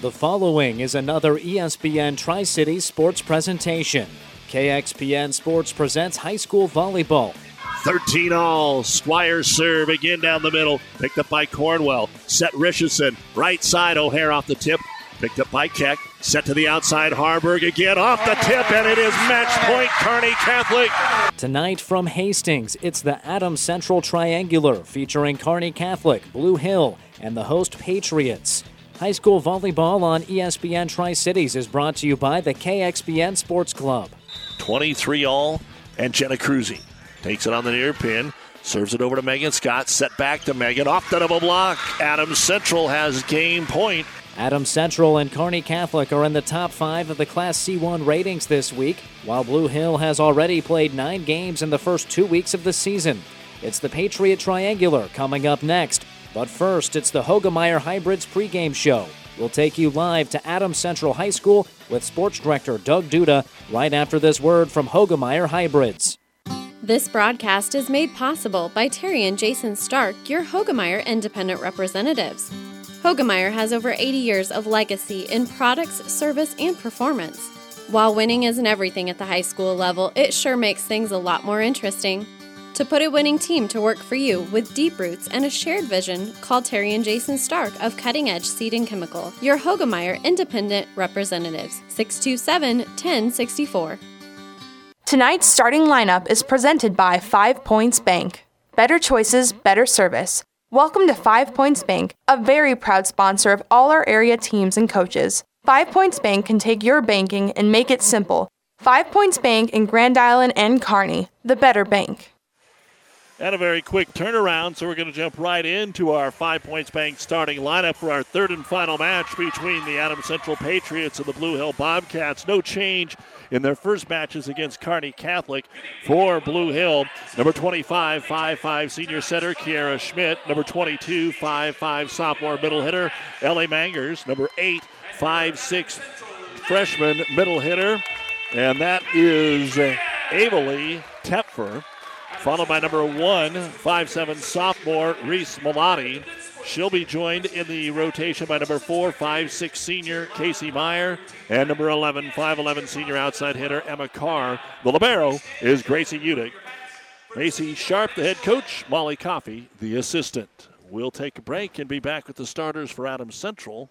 The following is another ESPN Tri City sports presentation. KXPN Sports presents high school volleyball. 13 all. Squire serve again down the middle. Picked up by Cornwell. Set Richardson. Right side. O'Hare off the tip. Picked up by Keck. Set to the outside. Harburg again off the tip, and it is match point Kearney Catholic. Tonight from Hastings, it's the Adams Central Triangular featuring Kearney Catholic, Blue Hill, and the host Patriots. High school volleyball on ESPN Tri Cities is brought to you by the KXPN Sports Club. 23 all. And Jenna Cruzy takes it on the near pin. Serves it over to Megan Scott. Set back to Megan. Off the double block. Adams Central has game point. Adams Central and Kearney Catholic are in the top five of the Class C1 ratings this week, while Blue Hill has already played nine games in the first two weeks of the season. It's the Patriot Triangular coming up next. But first, it's the Hoegemeyer Hybrids pregame show. We'll take you live to Adams Central High School with Sports Director Doug Duda right after this word from Hoegemeyer Hybrids. This broadcast is made possible by Terry and Jason Stark, your Hoegemeyer Independent Representatives. Hoegemeyer has over 80 years of legacy in products, service, and performance. While winning isn't everything at the high school level, it sure makes things a lot more interesting. To put a winning team to work for you with deep roots and a shared vision, call Terry and Jason Stark of Cutting Edge Seed and Chemical, your Hoegemeyer Independent Representatives, 627 1064. Tonight's starting lineup is presented by Five Points Bank. Better choices, better service. Welcome to Five Points Bank, a very proud sponsor of all our area teams and coaches. Five Points Bank can take your banking and make it simple. Five Points Bank in Grand Island and Kearney, the better bank. And a very quick turnaround, so we're going to jump right into our Five Points Bank starting lineup for our third and final match between the Adams Central Patriots and the Blue Hill Bobcats. No change in their first matches against Kearney Catholic for Blue Hill. Number 25, 5'5 senior setter Kiara Schmidt. Number 22, 5'5 sophomore middle hitter Ellie Mangers. Number 8, 5'6 freshman middle hitter. And that is uh, Avely Tepfer followed by number one, five-seven sophomore Reese Malati. She'll be joined in the rotation by number four, five-six senior Casey Meyer, and number 11, 5'11 senior outside hitter Emma Carr. The libero is Gracie Udick. Macy Sharp, the head coach, Molly Coffey, the assistant. We'll take a break and be back with the starters for Adams Central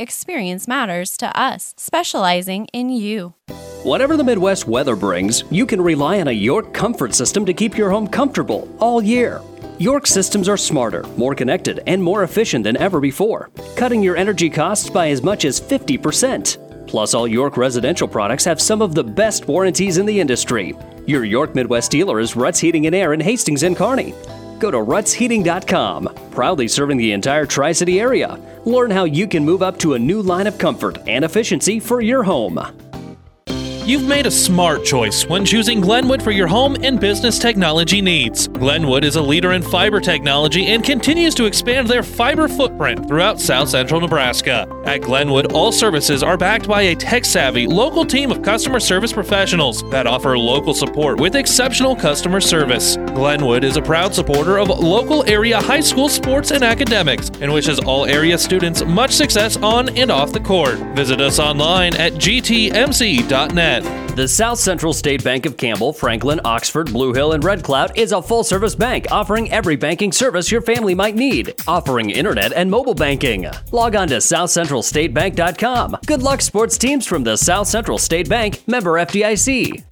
experience matters to us, specializing in you. Whatever the Midwest weather brings, you can rely on a York comfort system to keep your home comfortable all year. York systems are smarter, more connected, and more efficient than ever before, cutting your energy costs by as much as 50%. Plus, all York residential products have some of the best warranties in the industry. Your York Midwest dealer is Ruts Heating and Air in Hastings and Kearney. Go to rutsheating.com, proudly serving the entire Tri City area. Learn how you can move up to a new line of comfort and efficiency for your home. You've made a smart choice when choosing Glenwood for your home and business technology needs. Glenwood is a leader in fiber technology and continues to expand their fiber footprint throughout south central Nebraska. At Glenwood, all services are backed by a tech savvy local team of customer service professionals that offer local support with exceptional customer service. Glenwood is a proud supporter of local area high school sports and academics and wishes all area students much success on and off the court. Visit us online at gtmc.net. The South Central State Bank of Campbell, Franklin, Oxford, Blue Hill, and Red Cloud is a full service bank offering every banking service your family might need, offering internet and mobile banking. Log on to southcentralstatebank.com. Good luck, sports teams from the South Central State Bank, member FDIC.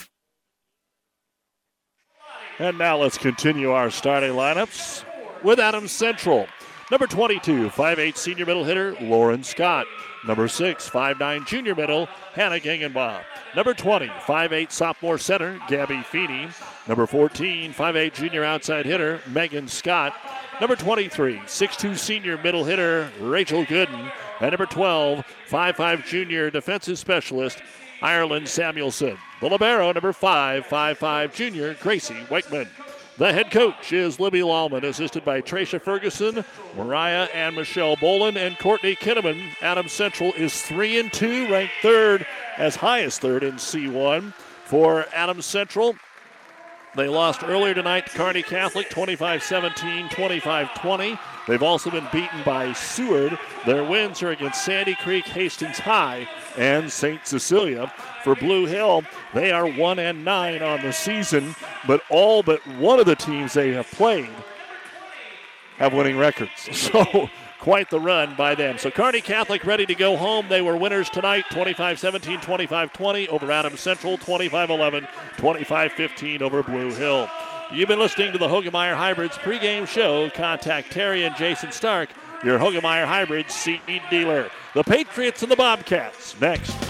And now let's continue our starting lineups with Adams Central. Number 22, 5'8 senior middle hitter, Lauren Scott. Number 6, 5'9 junior middle, Hannah Gangenbaum. Number 20, 5'8 sophomore center, Gabby Feeney. Number 14, 5'8 junior outside hitter, Megan Scott. Number 23, 6'2 senior middle hitter, Rachel Gooden. And number 12, 5'5 junior defensive specialist Ireland Samuelson. The libero, number 5, 5'5 junior Gracie Wakeman. The head coach is Libby Lallman, assisted by Tracia Ferguson, Mariah and Michelle Bolin, and Courtney Kinneman. Adams Central is 3 and 2, ranked third, as high as third in C1. For Adams Central, they lost earlier tonight to Kearney Catholic 25 17, 25 20. They've also been beaten by Seward. Their wins are against Sandy Creek, Hastings High, and St. Cecilia. For Blue Hill, they are 1 and 9 on the season, but all but one of the teams they have played have winning records. So quite the run by them. So Kearney Catholic ready to go home. They were winners tonight 25 17, 25 20 over Adams Central, 25 11, 25 15 over Blue Hill. You've been listening to the Hoegemeyer Hybrids pregame show. Contact Terry and Jason Stark, your Hoegemeyer Hybrids seat dealer. The Patriots and the Bobcats next.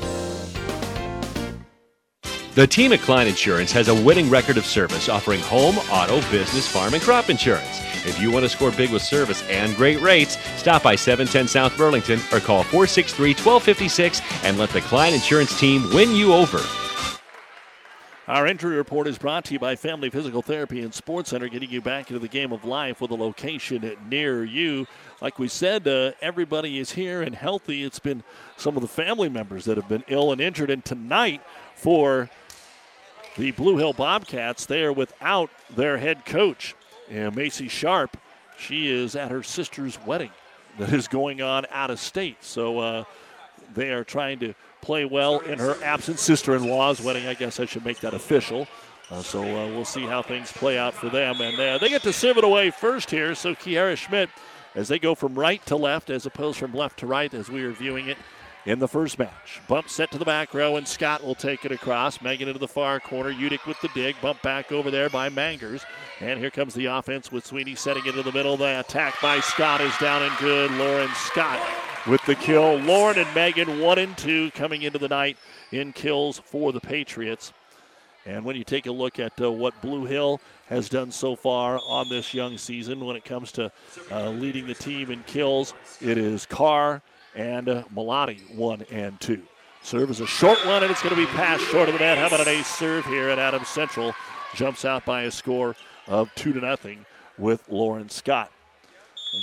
The team at Klein Insurance has a winning record of service offering home, auto, business, farm, and crop insurance. If you want to score big with service and great rates, stop by 710 South Burlington or call 463 1256 and let the Klein Insurance team win you over. Our injury report is brought to you by Family Physical Therapy and Sports Center, getting you back into the game of life with a location near you. Like we said, uh, everybody is here and healthy. It's been some of the family members that have been ill and injured. And tonight, for the Blue Hill Bobcats, they are without their head coach, and Macy Sharp. She is at her sister's wedding that is going on out of state. So uh, they are trying to play well in her absence. Sister in law's wedding, I guess I should make that official. Uh, so uh, we'll see how things play out for them. And uh, they get to serve it away first here. So Kiara Schmidt, as they go from right to left as opposed from left to right as we are viewing it in the first match. Bump set to the back row, and Scott will take it across. Megan into the far corner. Udick with the dig. Bump back over there by Mangers. And here comes the offense with Sweeney setting it in the middle. The attack by Scott is down and good. Lauren Scott with the kill. Lauren and Megan, one and two, coming into the night in kills for the Patriots. And when you take a look at uh, what Blue Hill has done so far on this young season when it comes to uh, leading the team in kills, it is Carr and uh, Malati, one and two. Serve is a short one, and it's going to be passed short of the net. How about an ace serve here at Adams Central? Jumps out by a score of two to nothing with Lauren Scott.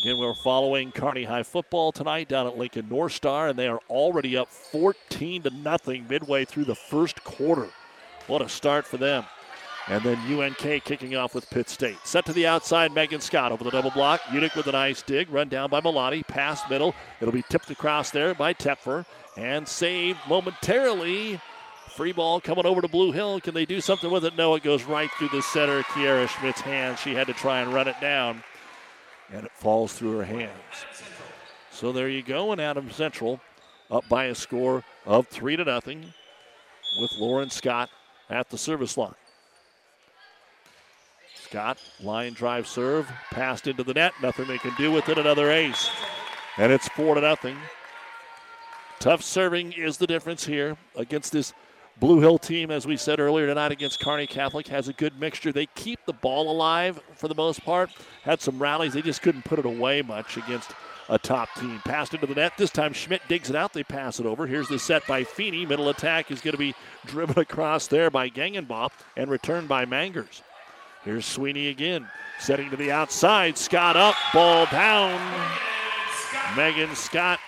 Again, we're following Kearney High football tonight down at Lincoln North Star, and they are already up 14 to nothing midway through the first quarter. What a start for them. And then UNK kicking off with Pitt State. Set to the outside, Megan Scott over the double block. Udick with a nice dig. Run down by Malati. Pass middle. It'll be tipped across there by Tepfer. And saved momentarily. Free ball coming over to Blue Hill. Can they do something with it? No, it goes right through the center. Kiara Schmidt's hand. She had to try and run it down. And it falls through her hands. So there you go. And Adams Central up by a score of three to nothing with Lauren Scott at the service line. Scott, line drive serve, passed into the net. Nothing they can do with it. Another ace. And it's four to nothing. Tough serving is the difference here against this Blue Hill team, as we said earlier tonight against Kearney Catholic, has a good mixture. They keep the ball alive for the most part. Had some rallies. They just couldn't put it away much against a top team. Passed into the net. This time Schmidt digs it out. They pass it over. Here's the set by Feeney. Middle attack is going to be driven across there by Gangenbaugh and returned by Mangers. Here's Sweeney again, setting to the outside. Scott up, ball down. Megan Scott.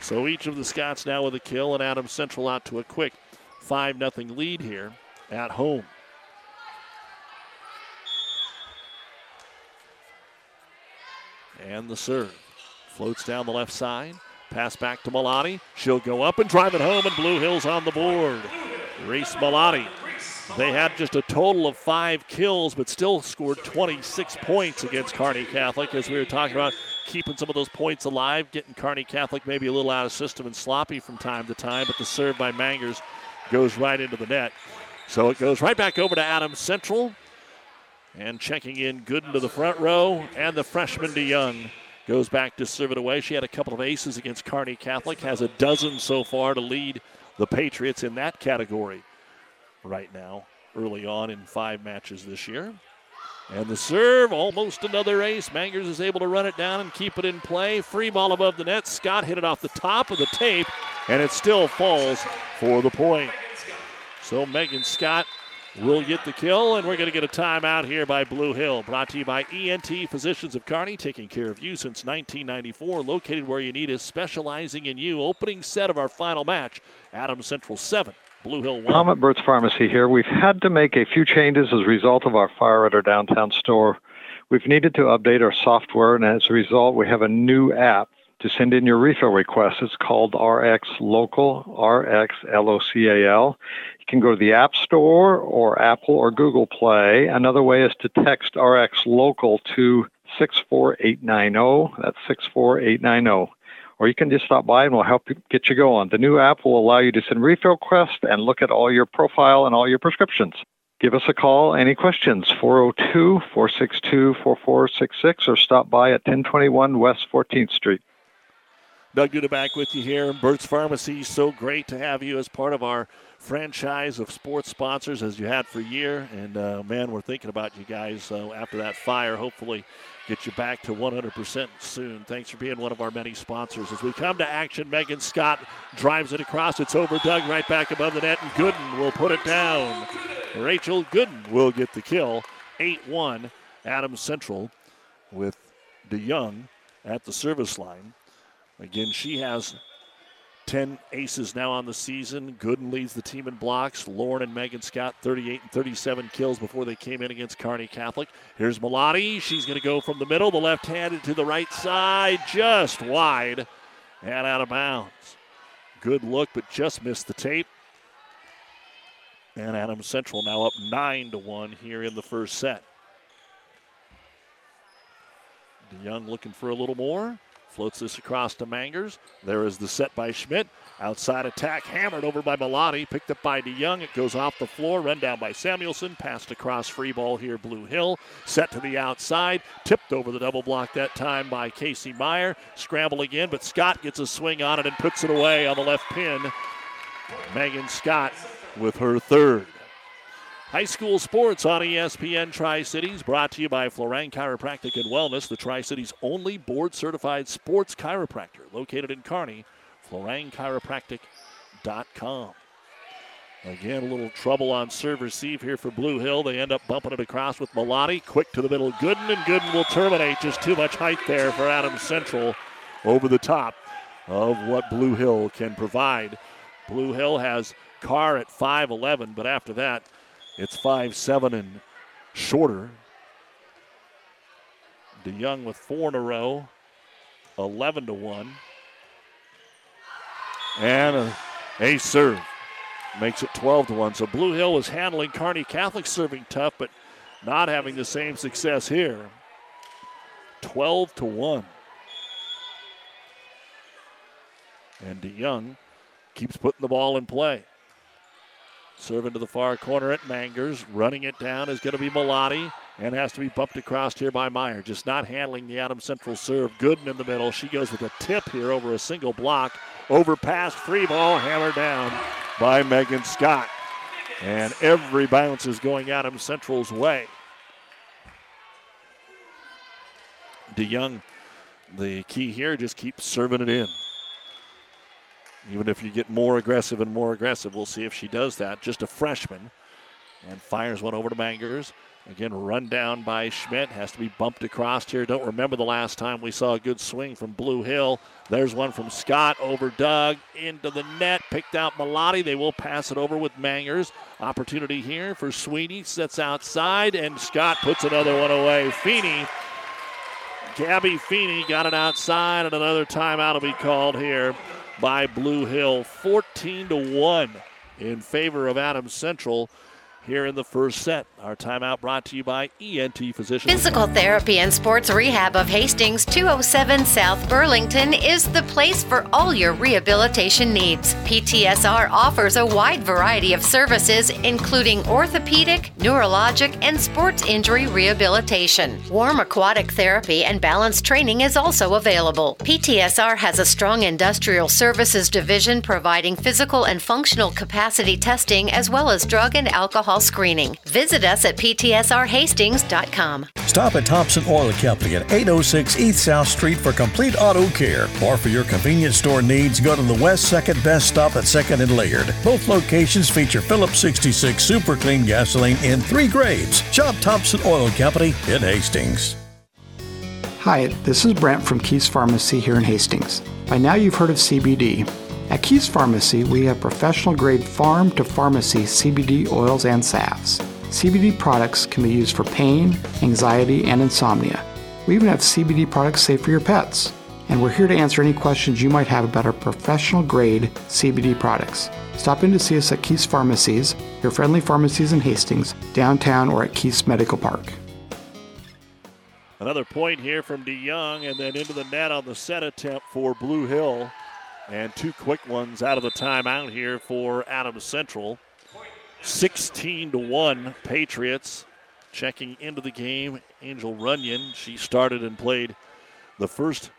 So each of the Scotts now with a kill, and Adams Central out to a quick 5 0 lead here at home. And the serve. Floats down the left side. Pass back to Malati. She'll go up and drive it home, and Blue Hills on the board. Reese Malati they had just a total of five kills, but still scored 26 points against Kearney Catholic. As we were talking about, keeping some of those points alive, getting Kearney Catholic maybe a little out of system and sloppy from time to time, but the serve by Mangers goes right into the net. So it goes right back over to Adams Central. And checking in Gooden to the front row, and the freshman DeYoung goes back to serve it away. She had a couple of aces against Kearney Catholic, has a dozen so far to lead the Patriots in that category right now, early on in five matches this year. And the serve, almost another ace. Mangers is able to run it down and keep it in play. Free ball above the net. Scott hit it off the top of the tape, and it still falls for the point. So Megan Scott will get the kill, and we're going to get a timeout here by Blue Hill. Brought to you by ENT Physicians of Kearney, taking care of you since 1994. Located where you need us, specializing in you. Opening set of our final match, Adams Central 7. Blue Hill 1. Tom at Burt's Pharmacy here. We've had to make a few changes as a result of our fire at our downtown store. We've needed to update our software, and as a result, we have a new app to send in your refill request. It's called RX Local, RX L O C A L. You can go to the App Store or Apple or Google Play. Another way is to text RX Local to 64890. That's 64890 or you can just stop by and we'll help you get you going. The new app will allow you to send refill requests and look at all your profile and all your prescriptions. Give us a call. Any questions? 402 462 4466 or stop by at 1021 West 14th Street. Doug Duda back with you here. Burt's Pharmacy, so great to have you as part of our franchise of sports sponsors as you had for a year. And uh, man, we're thinking about you guys uh, after that fire. Hopefully, get you back to 100% soon. Thanks for being one of our many sponsors. As we come to action, Megan Scott drives it across. It's over dug right back above the net, and Gooden will put it down. Rachel Gooden will get the kill. 8 1, Adams Central with DeYoung at the service line. Again, she has 10 aces now on the season. Gooden leads the team in blocks. Lauren and Megan Scott, 38 and 37 kills before they came in against Kearney Catholic. Here's Malati. She's going to go from the middle, the left handed to the right side, just wide and out of bounds. Good look, but just missed the tape. And Adams Central now up 9 to 1 here in the first set. DeYoung looking for a little more. Floats this across to Mangers. There is the set by Schmidt. Outside attack, hammered over by Malati. Picked up by DeYoung. It goes off the floor. Run down by Samuelson. Passed across free ball here, Blue Hill. Set to the outside. Tipped over the double block that time by Casey Meyer. Scramble again, but Scott gets a swing on it and puts it away on the left pin. Megan Scott with her third. High school sports on ESPN Tri Cities, brought to you by Florang Chiropractic and Wellness, the Tri Cities only board certified sports chiropractor located in Kearney. FlorangChiropractic.com. Again, a little trouble on serve receive here for Blue Hill. They end up bumping it across with Malati. Quick to the middle, Gooden, and Gooden will terminate. Just too much height there for Adams Central over the top of what Blue Hill can provide. Blue Hill has Carr at 5'11, but after that, it's 5 7 and shorter. DeYoung with four in a row, 11 to 1. And a, a serve makes it 12 to 1. So Blue Hill is handling Kearney Catholic serving tough, but not having the same success here. 12 to 1. And DeYoung keeps putting the ball in play. Serving to the far corner at Mangers. Running it down is going to be Malati and has to be bumped across here by Meyer. Just not handling the Adams Central serve. Gooden in the middle. She goes with a tip here over a single block. Overpass, free ball, hammered down by Megan Scott. And every bounce is going Adams Central's way. DeYoung, the key here, just keep serving it in. Even if you get more aggressive and more aggressive, we'll see if she does that. Just a freshman. And fires one over to Mangers. Again, run down by Schmidt. Has to be bumped across here. Don't remember the last time we saw a good swing from Blue Hill. There's one from Scott over dug into the net. Picked out Malati. They will pass it over with Mangers. Opportunity here for Sweeney. Sets outside, and Scott puts another one away. Feeney. Gabby Feeney got it outside, and another timeout will be called here by Blue Hill. 14 to 1 in favor of Adams Central. Here in the first set. Our timeout brought to you by ENT Physicians. Physical Therapy and Sports Rehab of Hastings, 207 South Burlington, is the place for all your rehabilitation needs. PTSR offers a wide variety of services, including orthopedic, neurologic, and sports injury rehabilitation. Warm aquatic therapy and balance training is also available. PTSR has a strong industrial services division providing physical and functional capacity testing as well as drug and alcohol screening. Visit us at ptsrhastings.com. Stop at Thompson Oil Company at 806 East South Street for complete auto care. Or for your convenience store needs, go to the West 2nd Best Stop at 2nd and Laird. Both locations feature Phillips 66 Super Clean gasoline in three grades. Shop Thompson Oil Company in Hastings. Hi, this is Brent from Keys Pharmacy here in Hastings. By now you've heard of CBD. At Keys Pharmacy, we have professional grade farm to pharmacy CBD oils and salves. CBD products can be used for pain, anxiety, and insomnia. We even have CBD products safe for your pets. And we're here to answer any questions you might have about our professional grade CBD products. Stop in to see us at Keys Pharmacies, your friendly pharmacies in Hastings, downtown, or at Keys Medical Park. Another point here from DeYoung, and then into the net on the set attempt for Blue Hill. And two quick ones out of the timeout here for Adams Central. 16 to 1 Patriots. Checking into the game, Angel Runyon. She started and played the first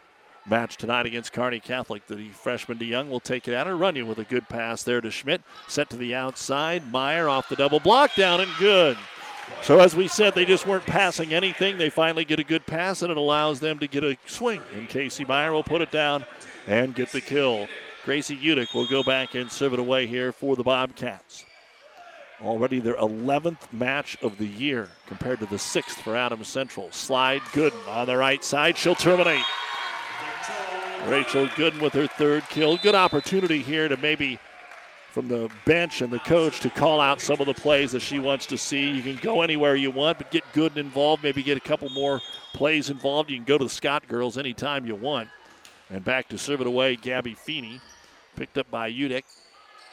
match tonight against Kearney Catholic. The freshman DeYoung will take it out and Runyon with a good pass there to Schmidt. Set to the outside. Meyer off the double block down and good. So as we said, they just weren't passing anything. They finally get a good pass and it allows them to get a swing. And Casey Meyer will put it down and get the kill. Gracie Udick will go back and serve it away here for the Bobcats. Already their 11th match of the year compared to the sixth for Adams Central. Slide Gooden on the right side. She'll terminate. Rachel Gooden with her third kill. Good opportunity here to maybe from the bench and the coach to call out some of the plays that she wants to see. You can go anywhere you want, but get Gooden involved, maybe get a couple more plays involved. You can go to the Scott girls anytime you want. And back to serve it away, Gabby Feeney. Picked up by Udick.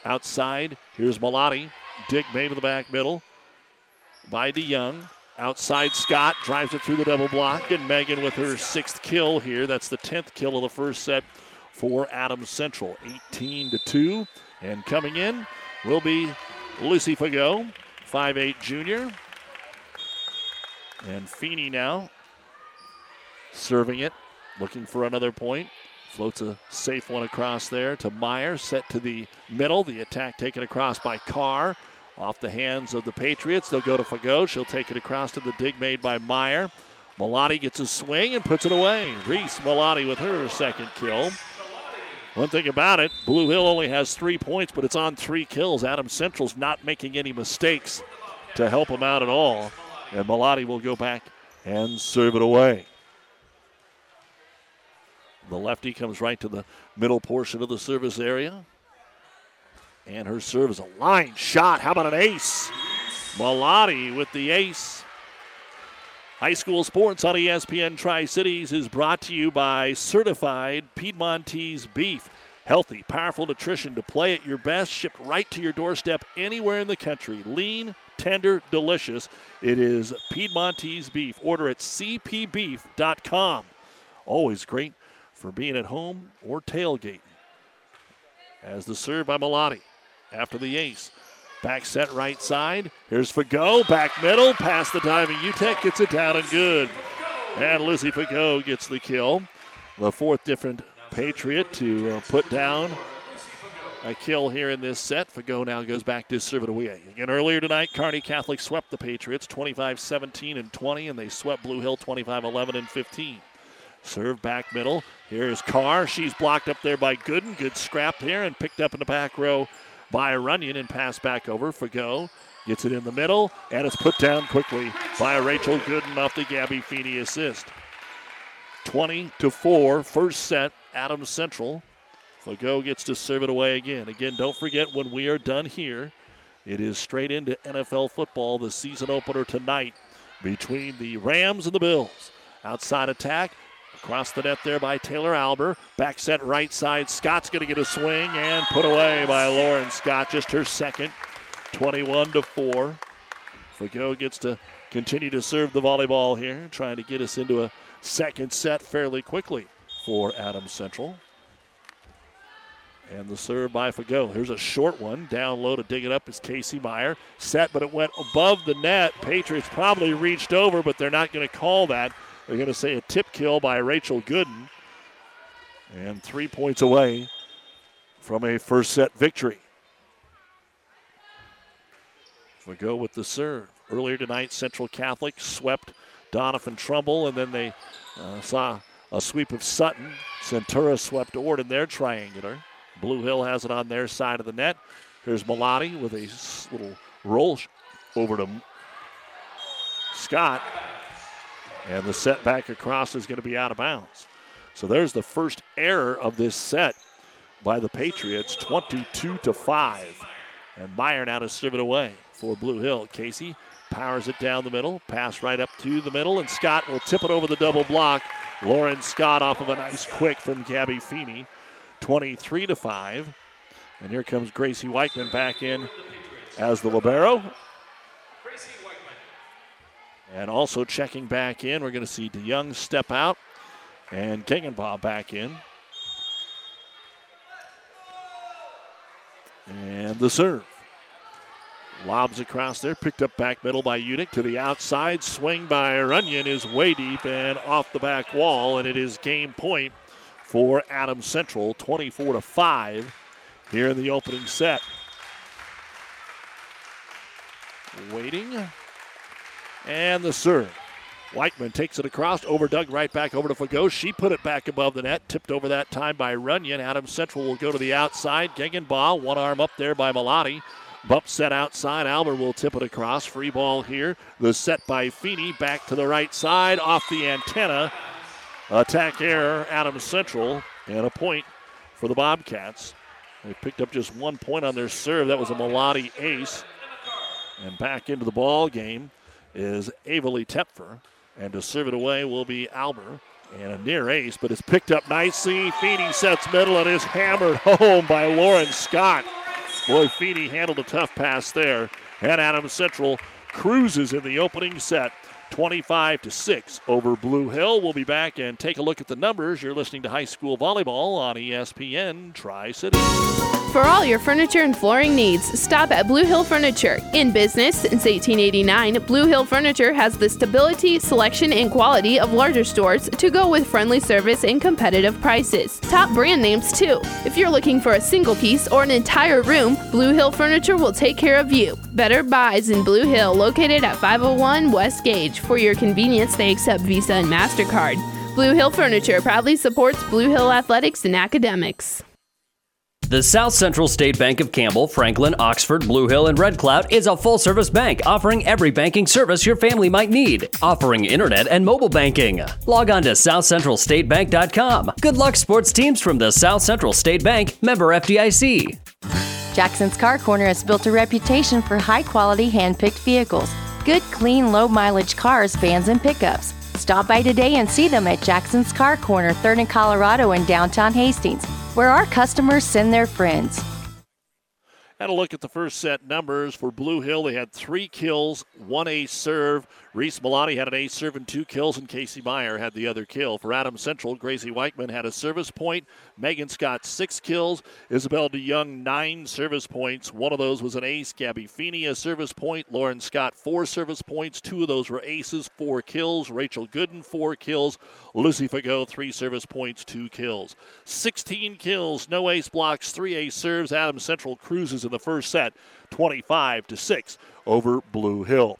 Outside, here's Malati. Dick made to the back middle by DeYoung. Outside, Scott drives it through the double block. And Megan with her sixth kill here. That's the 10th kill of the first set for Adams Central. 18 to 2. And coming in will be Lucy Fago, 5'8 junior. And Feeney now serving it, looking for another point. Floats a safe one across there to Meyer, set to the middle. The attack taken across by Carr. Off the hands of the Patriots. They'll go to Fago. She'll take it across to the dig made by Meyer. Malati gets a swing and puts it away. Reese Malati with her second kill. One thing about it, Blue Hill only has three points, but it's on three kills. Adam Central's not making any mistakes to help him out at all. And Malati will go back and serve it away. The lefty comes right to the middle portion of the service area. And her serve is a line shot. How about an ace? Malati with the ace. High school sports on ESPN Tri Cities is brought to you by Certified Piedmontese Beef. Healthy, powerful nutrition to play at your best, shipped right to your doorstep anywhere in the country. Lean, tender, delicious. It is Piedmontese beef. Order at cpbeef.com. Always great for being at home or tailgating. As the serve by Malati after the ace. Back set right side. Here's Fago. Back middle. Past the diving Udick. Gets it down and good. And Lizzie Fago gets the kill. The fourth different Patriot to uh, put down a kill here in this set. Fago now goes back to serve it away. Again, earlier tonight, Kearney Catholic swept the Patriots 25 17 and 20, and they swept Blue Hill 25 11 and 15. Serve back middle. Here's Carr. She's blocked up there by Gooden. Good scrap here and picked up in the back row by Runyon and passed back over. Fago gets it in the middle, and it's put down quickly by Rachel Gooden off the Gabby Feeney assist. 20 to 4, first set, Adams Central. Fago gets to serve it away again. Again, don't forget when we are done here, it is straight into NFL football, the season opener tonight between the Rams and the Bills. Outside attack, Across the net there by Taylor Alber. Back set right side. Scott's going to get a swing and put away by Lauren Scott. Just her second. 21 to 4. Fago gets to continue to serve the volleyball here, trying to get us into a second set fairly quickly for Adams Central. And the serve by Fago. Here's a short one. Down low to dig it up is Casey Meyer. Set, but it went above the net. Patriots probably reached over, but they're not going to call that. They're going to say a tip kill by Rachel Gooden. And three points away from a first set victory. We go with the serve. Earlier tonight, Central Catholic swept Doniphan Trumbull, and then they uh, saw a sweep of Sutton. Centura swept Ord in their triangular. Blue Hill has it on their side of the net. Here's Malati with a little roll over to Scott. And the setback across is going to be out of bounds. So there's the first error of this set by the Patriots, 22 to 5. And Meyer now to serve it away for Blue Hill. Casey powers it down the middle, pass right up to the middle, and Scott will tip it over the double block. Lauren Scott off of a nice quick from Gabby Feeney, 23 to 5. And here comes Gracie Weichman back in as the Libero. And also checking back in, we're going to see DeYoung step out and Kingenbaugh back in. And the serve. Lobs across there, picked up back middle by Udick to the outside. Swing by Runyon is way deep and off the back wall, and it is game point for Adams Central, 24 to 5 here in the opening set. Waiting. And the serve. Weichman takes it across, over dug, right back over to Fago. She put it back above the net, tipped over that time by Runyon. Adams Central will go to the outside. Gegenbaugh, one arm up there by Malati. Bump set outside. Albert will tip it across. Free ball here. The set by Feeney. Back to the right side. Off the antenna. Attack error. Adams Central. And a point for the Bobcats. They picked up just one point on their serve. That was a Malati ace. And back into the ball game is Avali Tepfer. And to serve it away will be Albert. And a near ace, but it's picked up nicely. Feeney sets middle and is hammered home by Lauren Scott. Boy, Feeney handled a tough pass there. And Adams Central cruises in the opening set. 25 to 6 over Blue Hill. We'll be back and take a look at the numbers. You're listening to high school volleyball on ESPN Tri City. For all your furniture and flooring needs, stop at Blue Hill Furniture. In business since 1889, Blue Hill Furniture has the stability, selection, and quality of larger stores to go with friendly service and competitive prices. Top brand names, too. If you're looking for a single piece or an entire room, Blue Hill Furniture will take care of you. Better Buys in Blue Hill, located at 501 West Gage. For your convenience, they accept Visa and MasterCard. Blue Hill Furniture proudly supports Blue Hill athletics and academics. The South Central State Bank of Campbell, Franklin, Oxford, Blue Hill, and Red Cloud is a full service bank offering every banking service your family might need, offering internet and mobile banking. Log on to southcentralstatebank.com. Good luck, sports teams from the South Central State Bank, member FDIC. Jackson's Car Corner has built a reputation for high quality hand picked vehicles. Good, clean, low mileage cars, vans, and pickups. Stop by today and see them at Jackson's Car Corner, 3rd and Colorado in downtown Hastings, where our customers send their friends. Had a look at the first set numbers for Blue Hill. They had three kills, one ace serve. Reese Malati had an ace serve and two kills, and Casey Meyer had the other kill. For Adam Central, Gracie Weichman had a service point. Megan Scott, six kills. Isabel DeYoung, nine service points. One of those was an ace. Gabby Feeney, a service point. Lauren Scott, four service points. Two of those were aces, four kills. Rachel Gooden, four kills. Lucy Fago, three service points, two kills. 16 kills, no ace blocks, three ace serves. Adam Central cruises in the first set, 25 to 6 over Blue Hill.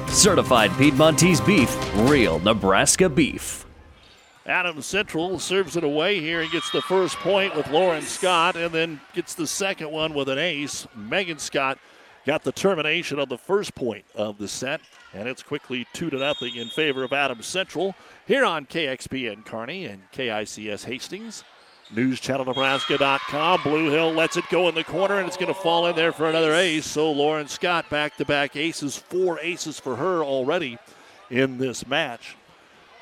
Certified Piedmontese beef, real Nebraska beef. Adams Central serves it away here and gets the first point with Lauren Scott and then gets the second one with an ace. Megan Scott got the termination of the first point of the set, and it's quickly 2 to nothing in favor of Adams Central here on KXPN Kearney and KICS Hastings. NewsChannelNebraska.com. Blue Hill lets it go in the corner, and it's going to fall in there for another ace. So Lauren Scott back to back aces, four aces for her already in this match.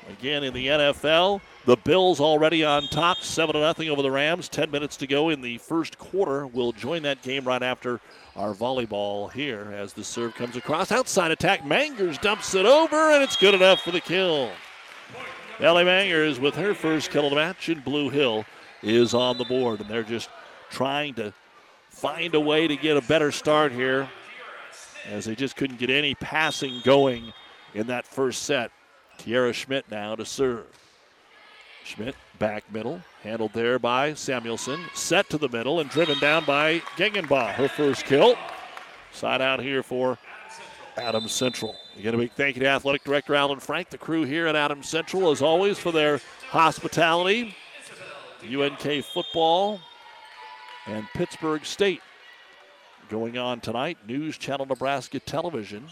Again, in the NFL, the Bills already on top, 7 0 over the Rams. 10 minutes to go in the first quarter. We'll join that game right after our volleyball here as the serve comes across. Outside attack, Mangers dumps it over, and it's good enough for the kill. Ellie Mangers with her first kill of the match, in Blue Hill is on the board, and they're just trying to find a way to get a better start here as they just couldn't get any passing going in that first set. Kiara Schmidt now to serve. Schmidt back middle, handled there by Samuelson. Set to the middle and driven down by Gengenbaugh. Her first kill. Side out here for Adams Central. Again, a big thank you to Athletic Director Alan Frank, the crew here at Adams Central, as always, for their hospitality. UNK football and Pittsburgh State going on tonight. News Channel Nebraska Television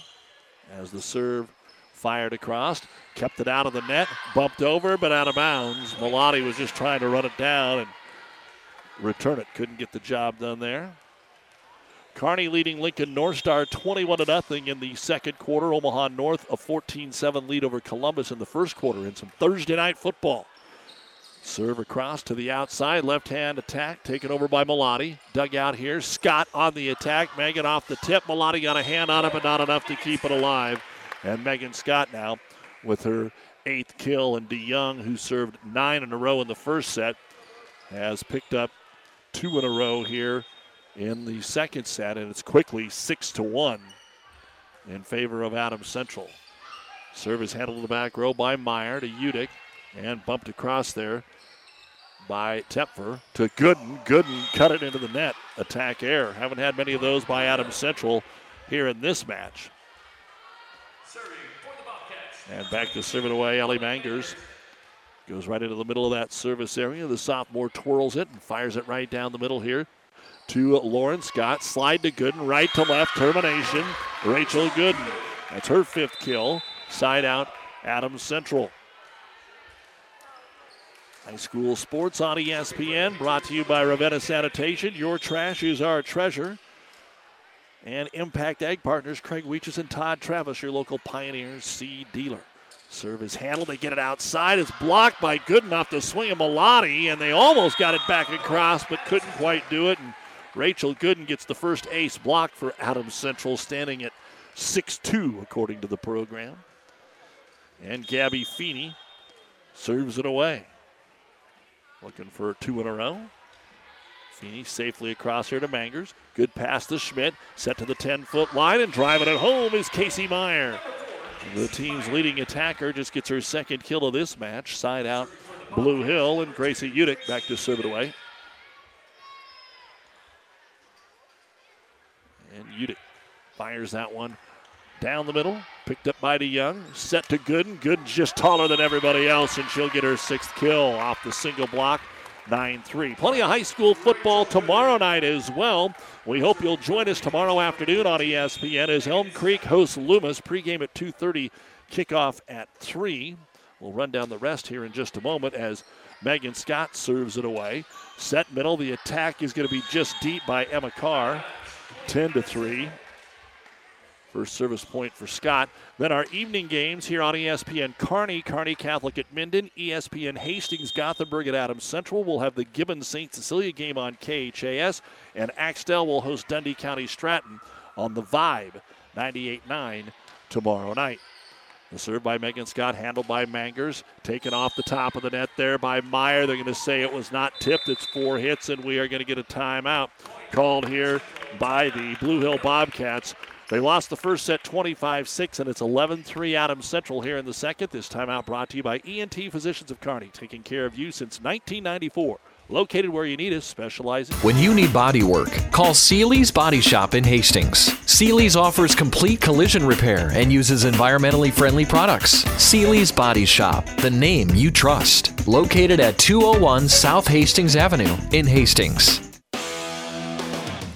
as the serve fired across, kept it out of the net, bumped over, but out of bounds. Malati was just trying to run it down and return it. Couldn't get the job done there. Kearney leading Lincoln North Star 21 0 in the second quarter. Omaha North a 14 7 lead over Columbus in the first quarter in some Thursday night football. Serve across to the outside, left hand attack taken over by Malati. Dug out here. Scott on the attack. Megan off the tip. Malati got a hand on it, but not enough to keep it alive. And Megan Scott now with her eighth kill. And DeYoung, who served nine in a row in the first set, has picked up two in a row here in the second set. And it's quickly six to one in favor of Adams Central. Serve is handled in the back row by Meyer to Udick and bumped across there by Tepfer to Gooden. Gooden cut it into the net. Attack air. Haven't had many of those by Adams Central here in this match. And back to serve it away, Ellie Mangers. Goes right into the middle of that service area. The sophomore twirls it and fires it right down the middle here to Lauren Scott. Slide to Gooden, right to left, termination. Rachel Gooden. That's her fifth kill. Side out, Adams Central. High school sports on ESPN, brought to you by Ravenna Sanitation. Your trash is our treasure. And Impact Ag Partners, Craig Weeches and Todd Travis, your local Pioneer seed dealer. Service handled. They get it outside. It's blocked by good enough to swing a Malati, and they almost got it back across, but couldn't quite do it. And Rachel Gooden gets the first ace block for Adams Central, standing at 6-2 according to the program. And Gabby Feeney serves it away. Looking for two in a row. Feeney safely across here to Mangers. Good pass to Schmidt. Set to the 10 foot line and driving it home is Casey Meyer. The team's leading attacker just gets her second kill of this match. Side out Blue Hill and Gracie Udick back to serve it away. And Udick fires that one down the middle. Picked up by DeYoung. Set to Gooden. Gooden's just taller than everybody else, and she'll get her sixth kill off the single block. 9 3. Plenty of high school football tomorrow night as well. We hope you'll join us tomorrow afternoon on ESPN as Elm Creek hosts Loomis. Pregame at 2.30, kickoff at 3. We'll run down the rest here in just a moment as Megan Scott serves it away. Set middle. The attack is going to be just deep by Emma Carr. 10 to 3. First service point for Scott. Then our evening games here on ESPN Kearney, Kearney Catholic at Minden, ESPN Hastings, Gothenburg at Adams Central. We'll have the Gibbons St. Cecilia game on KHAS, and Axtell will host Dundee County Stratton on the Vibe 98 9 tomorrow night. The serve by Megan Scott, handled by Mangers. Taken off the top of the net there by Meyer. They're going to say it was not tipped. It's four hits, and we are going to get a timeout called here by the Blue Hill Bobcats. They lost the first set 25 6, and it's 11 3 Adams Central here in the second. This timeout brought to you by ENT Physicians of Kearney, taking care of you since 1994. Located where you need us, specializing. When you need body work, call Seely's Body Shop in Hastings. Seely's offers complete collision repair and uses environmentally friendly products. Seely's Body Shop, the name you trust. Located at 201 South Hastings Avenue in Hastings.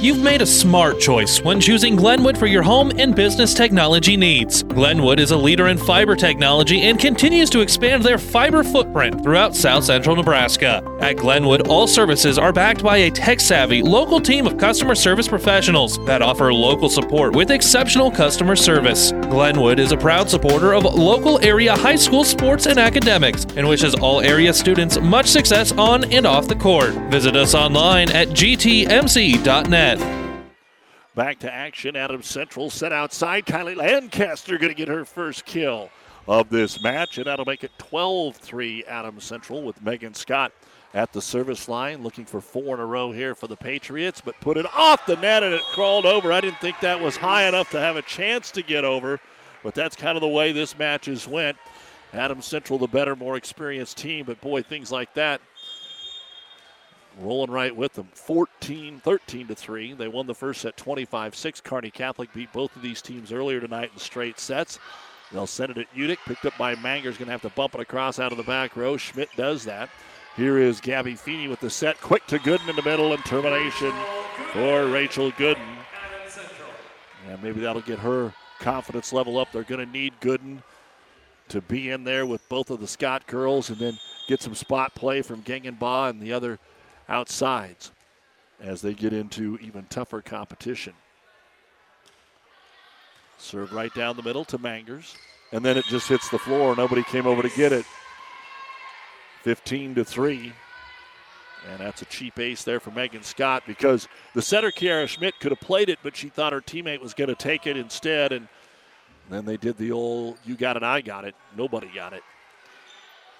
You've made a smart choice when choosing Glenwood for your home and business technology needs. Glenwood is a leader in fiber technology and continues to expand their fiber footprint throughout south central Nebraska. At Glenwood, all services are backed by a tech savvy local team of customer service professionals that offer local support with exceptional customer service. Glenwood is a proud supporter of local area high school sports and academics and wishes all area students much success on and off the court. Visit us online at gtmc.net. Back to action. Adams Central set outside. Kylie Lancaster going to get her first kill of this match, and that'll make it 12 3 Adams Central with Megan Scott at the service line, looking for four in a row here for the Patriots, but put it off the net and it crawled over. I didn't think that was high enough to have a chance to get over, but that's kind of the way this match has went. Adam Central, the better, more experienced team, but boy, things like that rolling right with them. 14 13 to 3 they won the first set 25 6 kearney catholic beat both of these teams earlier tonight in straight sets. They'll send it at udick picked up by manger's going to have to bump it across out of the back row. Schmidt does that here is gabby feeney with the set quick to gooden in the middle and termination for rachel gooden and maybe that'll get her confidence level up they're going to need gooden to be in there with both of the scott girls and then get some spot play from Gengenbaugh and the other outsides as they get into even tougher competition. Serve right down the middle to Mangers, and then it just hits the floor. Nobody came over to get it. 15 to 3. And that's a cheap ace there for Megan Scott because the setter, Kiara Schmidt, could have played it, but she thought her teammate was going to take it instead. And then they did the old you got it, I got it. Nobody got it.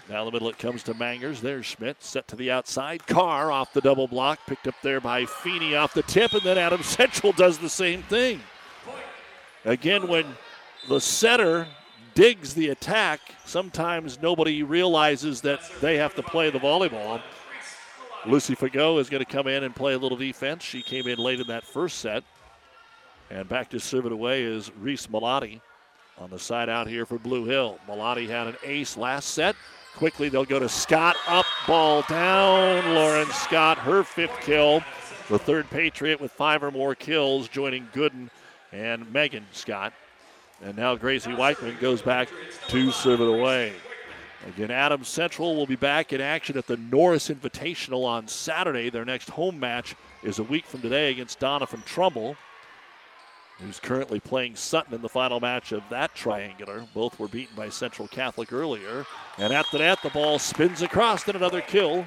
Now the middle it comes to Mangers. There's Schmidt set to the outside. Carr off the double block, picked up there by Feeney off the tip, and then Adam Central does the same thing. Again, when the setter digs the attack, sometimes nobody realizes that they have to play the volleyball. Lucy Fago is going to come in and play a little defense. She came in late in that first set. And back to serve it away is Reese Malati on the side out here for Blue Hill. Malati had an ace last set. Quickly, they'll go to Scott. Up, ball down. Lauren Scott, her fifth kill. The third Patriot with five or more kills, joining Gooden and Megan Scott. And now Gracie Weichman goes back to serve it away. Again, Adams Central will be back in action at the Norris Invitational on Saturday. Their next home match is a week from today against Doniphan Trumbull who's currently playing Sutton in the final match of that triangular. Both were beaten by Central Catholic earlier. And at the net, the ball spins across and another kill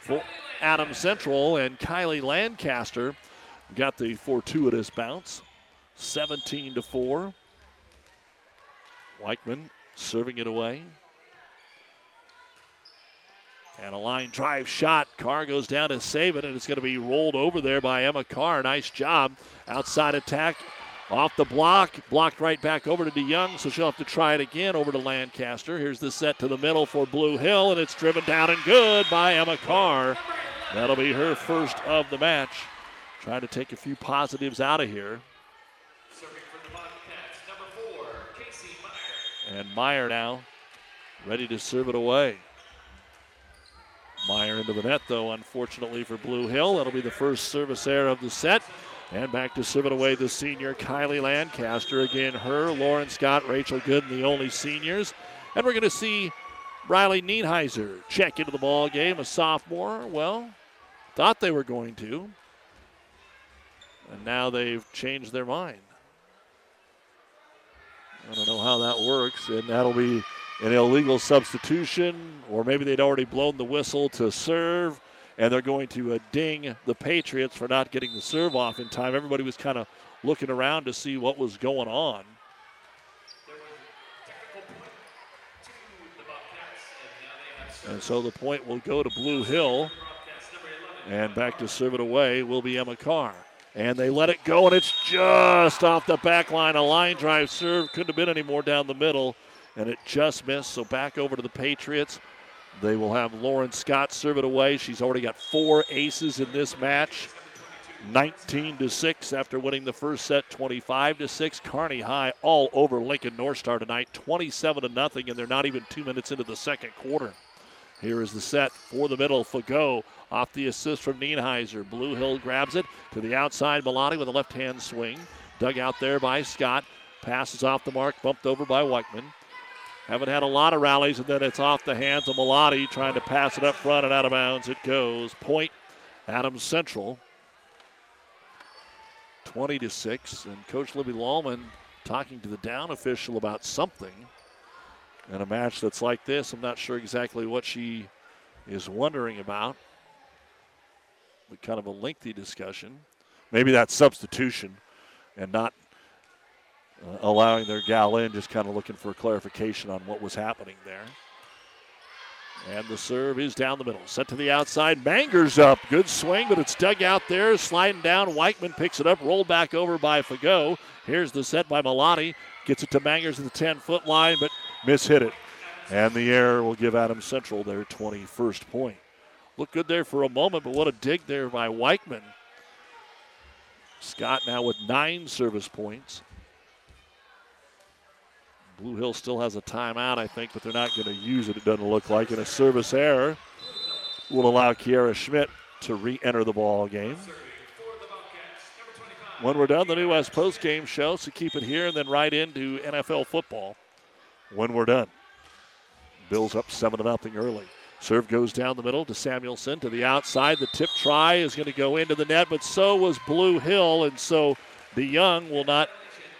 for Adam Central. And Kylie Lancaster got the fortuitous bounce. 17 to 4. Weichman serving it away. And a line drive shot. Carr goes down to save it, and it's going to be rolled over there by Emma Carr. Nice job. Outside attack off the block. Blocked right back over to DeYoung, so she'll have to try it again over to Lancaster. Here's the set to the middle for Blue Hill, and it's driven down and good by Emma Carr. That'll be her first of the match. Trying to take a few positives out of here. And Meyer now ready to serve it away. Meyer into the net, though, unfortunately for Blue Hill. That'll be the first service error of the set. And back to serve it away the senior Kylie Lancaster. Again, her, Lauren Scott, Rachel Gooden, the only seniors. And we're going to see Riley Nienheiser check into the ball game, a sophomore. Well, thought they were going to. And now they've changed their mind. I don't know how that works, and that'll be an illegal substitution, or maybe they'd already blown the whistle to serve, and they're going to uh, ding the Patriots for not getting the serve off in time. Everybody was kind of looking around to see what was going on. And so the point will go to Blue Hill. And back to serve it away will be Emma Carr. And they let it go, and it's just off the back line. A line drive serve couldn't have been any more down the middle, and it just missed. So back over to the Patriots. They will have Lauren Scott serve it away. She's already got four aces in this match. 19 to 6 after winning the first set 25 to 6 kearney high all over lincoln north star tonight 27 to nothing and they're not even two minutes into the second quarter here is the set for the middle. Fago off the assist from Nienheiser. Blue Hill grabs it to the outside. Milani with a left hand swing. Dug out there by Scott. Passes off the mark, bumped over by Weichman. Haven't had a lot of rallies, and then it's off the hands of Malati trying to pass it up front and out of bounds. It goes. Point Adams Central. 20 to 6. And Coach Libby Lallman talking to the down official about something. In a match that's like this, I'm not sure exactly what she is wondering about. But kind of a lengthy discussion. Maybe that substitution and not uh, allowing their gal in, just kind of looking for clarification on what was happening there. And the serve is down the middle. Set to the outside. Mangers up. Good swing, but it's dug out there. Sliding down. Weichman picks it up. Rolled back over by Fago. Here's the set by Milani. Gets it to Mangers at the 10 foot line, but mishit it. And the air will give Adam Central their 21st point. Looked good there for a moment, but what a dig there by Weichman. Scott now with nine service points. Blue Hill still has a timeout, I think, but they're not going to use it, it doesn't look like. And a service error will allow Kiara Schmidt to re enter the ball game. When we're done, the New West Post game show, so keep it here and then right into NFL football when we're done. Bills up 7 to nothing early. Serve goes down the middle to Samuelson to the outside. The tip try is going to go into the net, but so was Blue Hill, and so DeYoung will not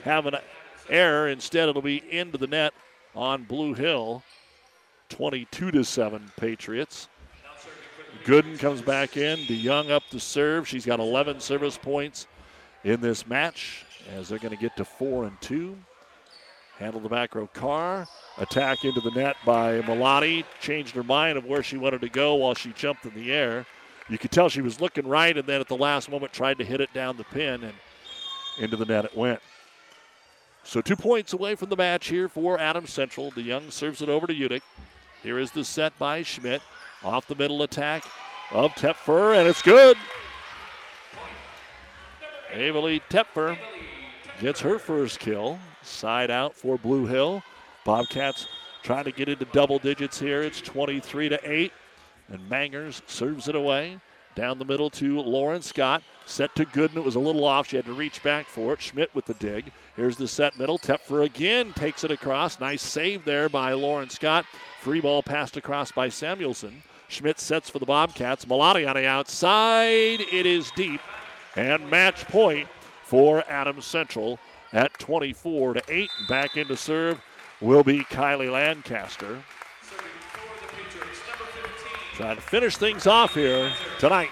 have an error. Instead, it'll be into the net on Blue Hill. 22 to 7 Patriots. Gooden comes back in. DeYoung up to serve. She's got 11 service points in this match as they're going to get to 4 and 2. Handle the back row Carr. Attack into the net by Milani. Changed her mind of where she wanted to go while she jumped in the air. You could tell she was looking right and then at the last moment tried to hit it down the pin and into the net it went. So two points away from the match here for Adams Central. DeYoung serves it over to Udick. Here is the set by Schmidt. Off the middle attack of Tepfer, and it's good. Avalee Tepfer gets her first kill. Side out for Blue Hill. Bobcats trying to get into double digits here. It's 23 to 8. And Mangers serves it away. Down the middle to Lauren Scott. Set to Gooden. It was a little off. She had to reach back for it. Schmidt with the dig. Here's the set middle. Tepfer again takes it across. Nice save there by Lauren Scott. Free ball passed across by Samuelson. Schmidt sets for the Bobcats. Milani on the outside. It is deep. And match point for Adams Central at 24 to 8. Back into serve will be Kylie Lancaster. Trying to finish things off here tonight.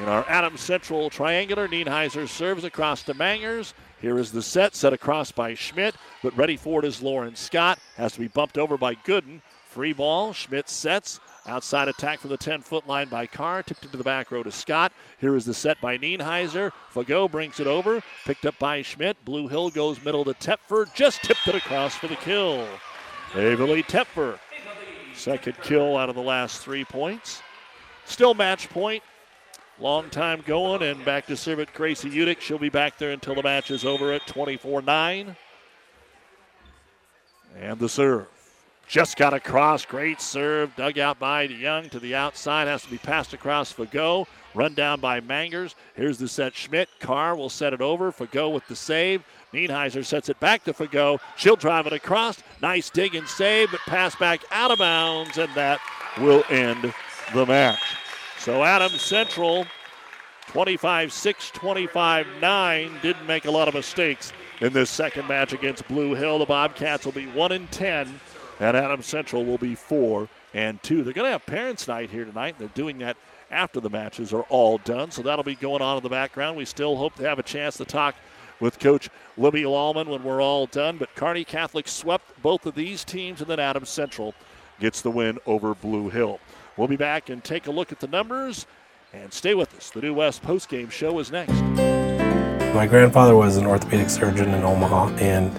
In our Adams Central triangular, Nienheiser serves across to Mangers. Here is the set, set across by Schmidt, but ready for it is Lauren Scott. Has to be bumped over by Gooden. Free ball, Schmidt sets. Outside attack from the 10 foot line by Carr. Tipped into the back row to Scott. Here is the set by Nienheiser. Fago brings it over. Picked up by Schmidt. Blue Hill goes middle to Tepfer. Just tipped it across for the kill. Avalee Tepfer. Second kill out of the last three points. Still match point. Long time going, and back to serve it, Gracie Udick. She'll be back there until the match is over at 24 9. And the serve. Just got across. Great serve. Dug out by Young to the outside. Has to be passed across Fagot. Run down by Mangers. Here's the set. Schmidt. Carr will set it over. Fagot with the save. Nienheiser sets it back to Fagot. She'll drive it across. Nice dig and save, but pass back out of bounds, and that will end the match. So Adams Central 25 6, 25 9. Didn't make a lot of mistakes in this second match against Blue Hill. The Bobcats will be 1 and 10, and Adams Central will be 4 and 2. They're going to have Parents' Night here tonight, and they're doing that after the matches are all done. So that'll be going on in the background. We still hope to have a chance to talk with Coach Libby Lallman when we're all done. But Kearney Catholic swept both of these teams, and then Adams Central gets the win over Blue Hill. We'll be back and take a look at the numbers and stay with us. The New West postgame show is next. My grandfather was an orthopedic surgeon in Omaha, and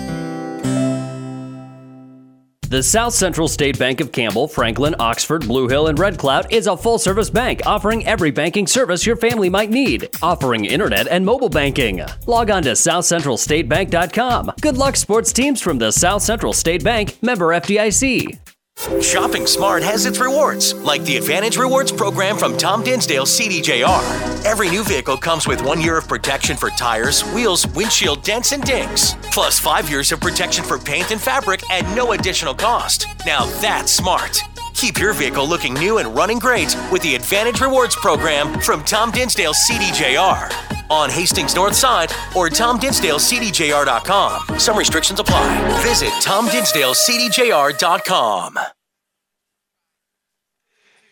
The South Central State Bank of Campbell, Franklin, Oxford, Blue Hill, and Red Cloud is a full service bank offering every banking service your family might need, offering internet and mobile banking. Log on to southcentralstatebank.com. Good luck, sports teams from the South Central State Bank, member FDIC. Shopping smart has its rewards, like the Advantage Rewards program from Tom Dinsdale CDJR. Every new vehicle comes with one year of protection for tires, wheels, windshield dents, and dings, plus five years of protection for paint and fabric at no additional cost. Now that's smart. Keep your vehicle looking new and running great with the Advantage Rewards program from Tom Dinsdale CDJR on Hastings North Side or TomDinsdaleCDJR.com. Some restrictions apply. Visit TomDinsdaleCDJR.com.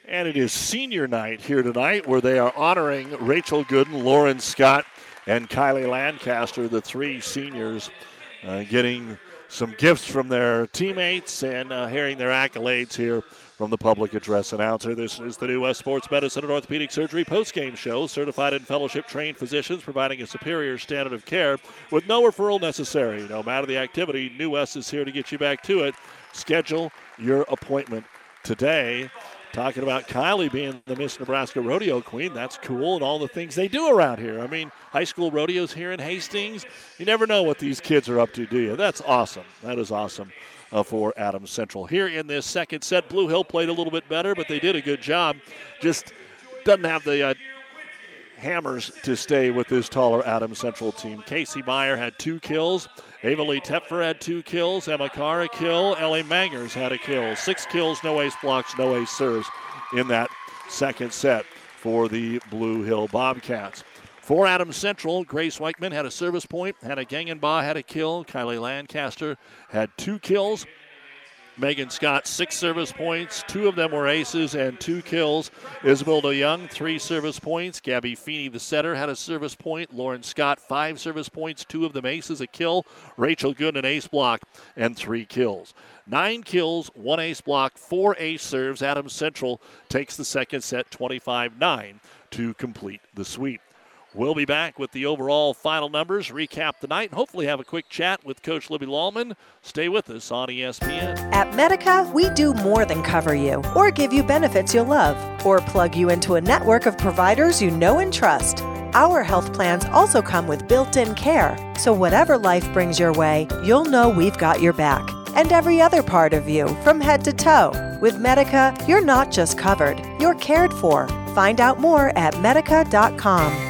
And it is senior night here tonight where they are honoring Rachel Gooden, Lauren Scott, and Kylie Lancaster, the three seniors, uh, getting some gifts from their teammates and uh, hearing their accolades here from the public address announcer. This is the New West Sports Medicine and Orthopedic Surgery postgame show. Certified and fellowship trained physicians providing a superior standard of care with no referral necessary. No matter the activity, New West is here to get you back to it. Schedule your appointment today. Talking about Kylie being the Miss Nebraska Rodeo Queen. That's cool, and all the things they do around here. I mean, high school rodeos here in Hastings. You never know what these kids are up to, do you? That's awesome. That is awesome uh, for Adams Central. Here in this second set, Blue Hill played a little bit better, but they did a good job. Just doesn't have the uh, hammers to stay with this taller Adams Central team. Casey Meyer had two kills. Ava Lee Tepfer had two kills. Emma Carr a kill. Ellie Mangers had a kill. Six kills, no ace blocks, no ace serves in that second set for the Blue Hill Bobcats. For Adams Central, Grace Weichman had a service point. Hannah Gangenbaugh had a kill. Kylie Lancaster had two kills. Megan Scott, six service points. Two of them were aces and two kills. Isabel Young, three service points. Gabby Feeney, the setter, had a service point. Lauren Scott, five service points. Two of them aces, a kill. Rachel Good, an ace block, and three kills. Nine kills, one ace block, four ace serves. Adams Central takes the second set 25 9 to complete the sweep. We'll be back with the overall final numbers, recap the night, and hopefully have a quick chat with Coach Libby Lallman. Stay with us on ESPN. At Medica, we do more than cover you, or give you benefits you'll love, or plug you into a network of providers you know and trust. Our health plans also come with built in care, so whatever life brings your way, you'll know we've got your back. And every other part of you, from head to toe. With Medica, you're not just covered, you're cared for. Find out more at medica.com.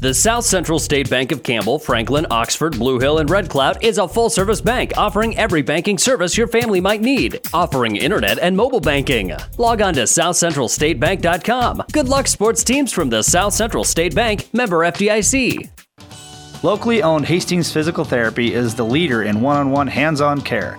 The South Central State Bank of Campbell, Franklin, Oxford, Blue Hill, and Red Cloud is a full service bank offering every banking service your family might need, offering internet and mobile banking. Log on to southcentralstatebank.com. Good luck, sports teams from the South Central State Bank, member FDIC. Locally owned Hastings Physical Therapy is the leader in one on one hands on care.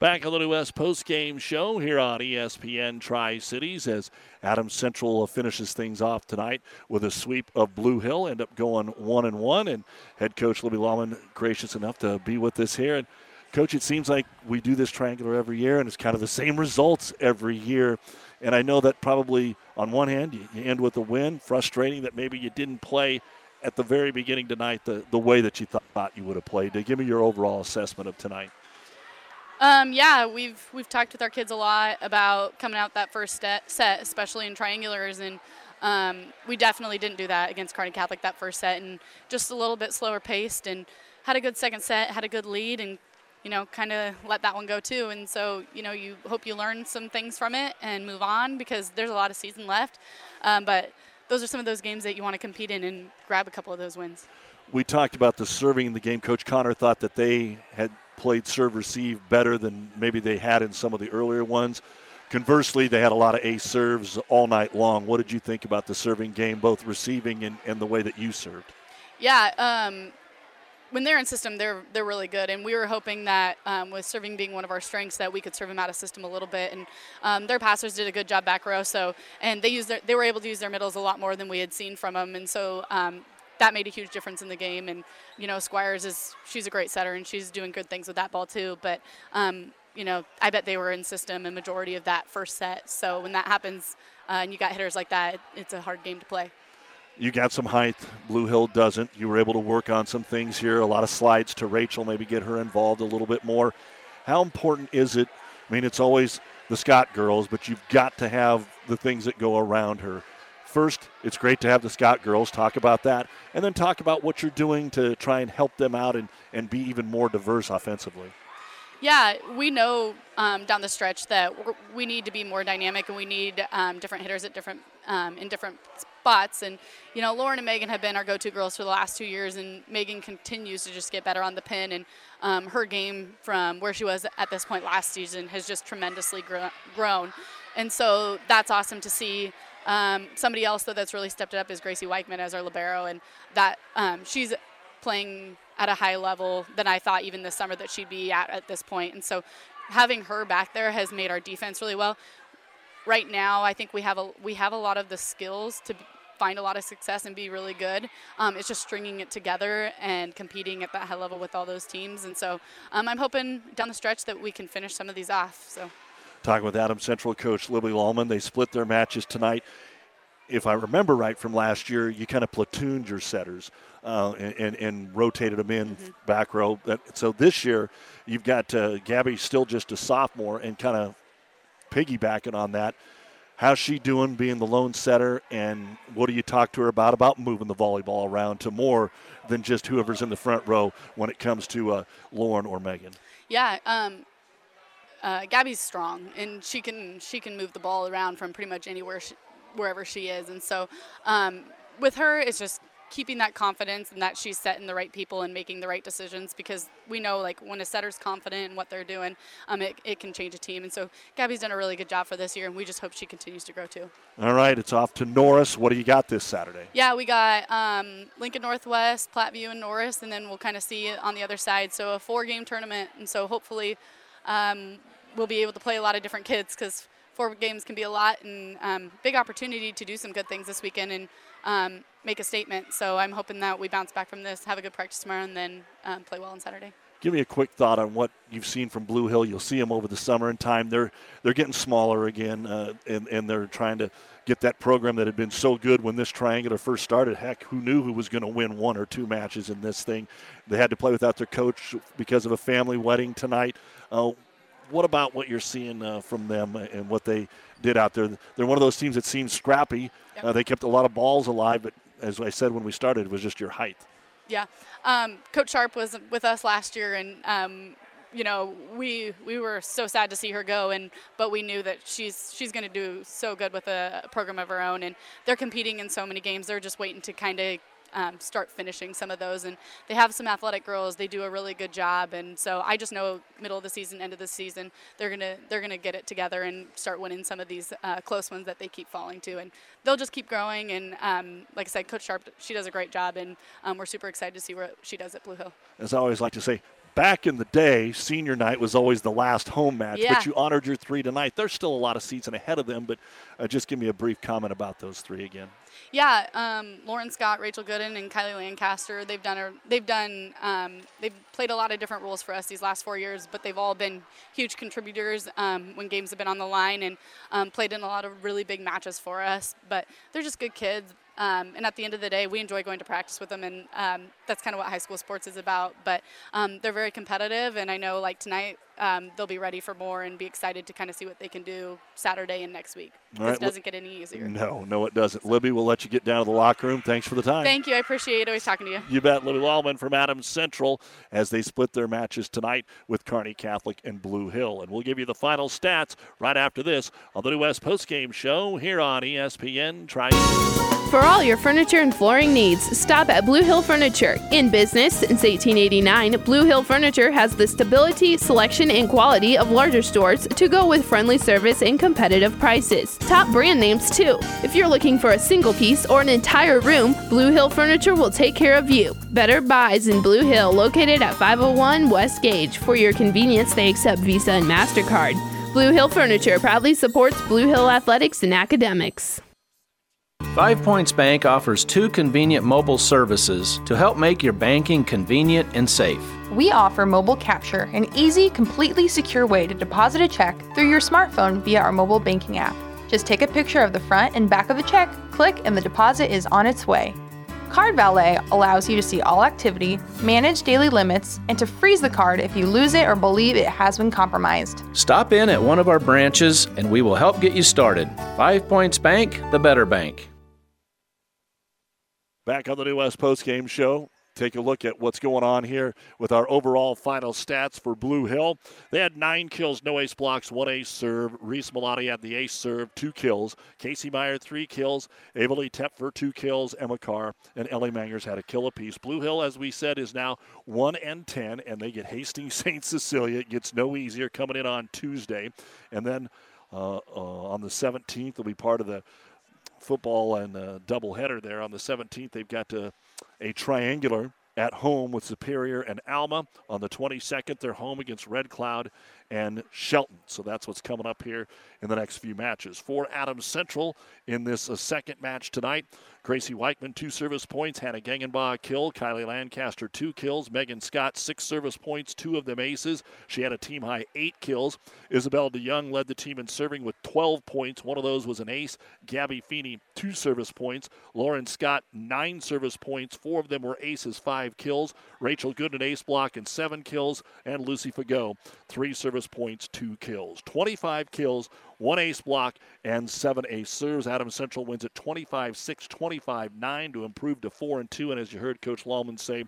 Back on the New West post game show here on ESPN Tri Cities as Adam Central finishes things off tonight with a sweep of Blue Hill, end up going one and one. And head coach Libby Lallman gracious enough to be with us here. And coach, it seems like we do this triangular every year, and it's kind of the same results every year. And I know that probably on one hand you, you end with a win, frustrating that maybe you didn't play at the very beginning tonight the, the way that you thought you would have played. Give me your overall assessment of tonight. Um, yeah, we've we've talked with our kids a lot about coming out that first set, especially in triangulars, and um, we definitely didn't do that against Kearney Catholic that first set, and just a little bit slower paced, and had a good second set, had a good lead, and you know, kind of let that one go too. And so, you know, you hope you learn some things from it and move on because there's a lot of season left. Um, but those are some of those games that you want to compete in and grab a couple of those wins. We talked about the serving in the game. Coach Connor thought that they had played serve receive better than maybe they had in some of the earlier ones. Conversely, they had a lot of ace serves all night long. What did you think about the serving game, both receiving and, and the way that you served? Yeah, um, when they're in system, they're they're really good, and we were hoping that um, with serving being one of our strengths, that we could serve them out of system a little bit. And um, their passers did a good job back row, so and they used their, they were able to use their middles a lot more than we had seen from them, and so um, that made a huge difference in the game. And you know, Squires is she's a great setter and she's doing good things with that ball too. But um, you know, I bet they were in system a majority of that first set. So when that happens uh, and you got hitters like that, it, it's a hard game to play. You got some height. Blue Hill doesn't. You were able to work on some things here. A lot of slides to Rachel, maybe get her involved a little bit more. How important is it? I mean, it's always the Scott girls, but you've got to have the things that go around her first, it's great to have the Scott girls talk about that, and then talk about what you're doing to try and help them out and, and be even more diverse offensively. Yeah, we know um, down the stretch that we need to be more dynamic and we need um, different hitters at different um, in different spots. And you know, Lauren and Megan have been our go-to girls for the last two years, and Megan continues to just get better on the pin. And um, her game from where she was at this point last season has just tremendously grown. And so that's awesome to see. Um, somebody else though that's really stepped it up is Gracie Weichman as our libero, and that um, she's playing at a high level than I thought even this summer that she'd be at at this point. And so having her back there has made our defense really well. Right now, I think we have a we have a lot of the skills to find a lot of success and be really good. Um, it's just stringing it together and competing at that high level with all those teams. And so um, I'm hoping down the stretch that we can finish some of these off. So. Talking with Adam Central coach Libby Lallman, they split their matches tonight. If I remember right from last year, you kind of platooned your setters uh, and, and, and, rotated them in mm-hmm. back row. So this year, you've got uh, Gabby still just a sophomore and kind of piggybacking on that. How's she doing being the lone setter, and what do you talk to her about about moving the volleyball around to more than just whoever's in the front row when it comes to uh, Lauren or Megan? Yeah, um, uh, Gabby's strong, and she can she can move the ball around from pretty much anywhere, she, wherever she is. And so, um, with her, it's just keeping that confidence and that she's setting the right people and making the right decisions because we know like when a setter's confident in what they're doing, um, it, it can change a team. And so Gabby's done a really good job for this year, and we just hope she continues to grow too. All right, it's off to Norris. What do you got this Saturday? Yeah, we got um, Lincoln Northwest, Platteview, and Norris, and then we'll kind of see on the other side. So a four-game tournament, and so hopefully. Um, we'll be able to play a lot of different kids because four games can be a lot and um, big opportunity to do some good things this weekend and um, make a statement. So I'm hoping that we bounce back from this, have a good practice tomorrow, and then um, play well on Saturday. give me a quick thought on what you've seen from Blue Hill. You'll see them over the summer and time. They're they're getting smaller again, uh, and and they're trying to get that program that had been so good when this triangular first started. Heck, who knew who was going to win one or two matches in this thing? They had to play without their coach because of a family wedding tonight. Uh, what about what you're seeing uh, from them and what they did out there? They're one of those teams that seems scrappy. Yep. Uh, they kept a lot of balls alive, but as I said when we started, it was just your height. Yeah, um, Coach Sharp was with us last year, and um, you know we we were so sad to see her go, and but we knew that she's she's going to do so good with a program of her own, and they're competing in so many games. They're just waiting to kind of um, start finishing some of those. And they have some athletic girls; they do a really good job. And so I just know middle of the season, end of the season, they're gonna they're gonna get it together and start winning some of these uh, close ones that they keep falling to. And they'll just keep growing. And um, like I said, Coach Sharp, she does a great job, and um, we're super excited to see what she does at Blue Hill. As I always like to say, back in the day, senior night was always the last home match, yeah. but you honored your three tonight. There's still a lot of season ahead of them, but uh, just give me a brief comment about those three again. Yeah, um, Lauren Scott, Rachel Gooden, and Kylie Lancaster. They've done a, they've done um, they've played a lot of different roles for us these last four years, but they've all been huge contributors um, when games have been on the line and um, played in a lot of really big matches for us. But they're just good kids. Um, and at the end of the day, we enjoy going to practice with them, and um, that's kind of what high school sports is about. But um, they're very competitive, and I know like tonight um, they'll be ready for more and be excited to kind of see what they can do Saturday and next week. All this right. doesn't get any easier. No, no, it doesn't. Libby, we'll let you get down to the locker room. Thanks for the time. Thank you. I appreciate it. Always talking to you. You bet. Libby Lallman from Adams Central as they split their matches tonight with Kearney Catholic and Blue Hill. And we'll give you the final stats right after this on the New West Postgame Show here on ESPN Try. For all your furniture and flooring needs, stop at Blue Hill Furniture. In business since 1889, Blue Hill Furniture has the stability, selection, and quality of larger stores to go with friendly service and competitive prices. Top brand names, too. If you're looking for a single piece or an entire room, Blue Hill Furniture will take care of you. Better Buys in Blue Hill, located at 501 West Gage. For your convenience, they accept Visa and MasterCard. Blue Hill Furniture proudly supports Blue Hill athletics and academics. Five Points Bank offers two convenient mobile services to help make your banking convenient and safe. We offer mobile capture, an easy, completely secure way to deposit a check through your smartphone via our mobile banking app. Just take a picture of the front and back of the check, click, and the deposit is on its way. Card Valet allows you to see all activity, manage daily limits, and to freeze the card if you lose it or believe it has been compromised. Stop in at one of our branches and we will help get you started. Five Points Bank, the better bank. Back on the New West Post Game Show, take a look at what's going on here with our overall final stats for Blue Hill. They had nine kills, no ace blocks, one ace serve. Reese Malati had the ace serve, two kills. Casey Meyer, three kills. Avalee Tepfer, two kills. Emma Carr and Ellie Mangers had a kill apiece. Blue Hill, as we said, is now 1 and 10, and they get Hastings St. Cecilia. It gets no easier coming in on Tuesday. And then uh, uh, on the 17th, they'll be part of the football and a doubleheader there on the 17th. They've got a, a triangular at home with Superior and Alma. On the 22nd, they're home against Red Cloud and Shelton. So that's what's coming up here in the next few matches. For Adams Central in this uh, second match tonight, Gracie Weichman, two service points. Hannah Gangenbaugh, a kill. Kylie Lancaster, two kills. Megan Scott, six service points, two of them aces. She had a team high eight kills. Isabel DeYoung led the team in serving with 12 points. One of those was an ace. Gabby Feeney, two service points. Lauren Scott, nine service points. Four of them were aces, five kills. Rachel Good, an ace block, and seven kills. And Lucy Fagot, three service points, two kills. 25 kills, one ace block, and seven ace serves. Adams Central wins at 25 6, 25 9 to improve to 4 and 2. And as you heard Coach Lallman say,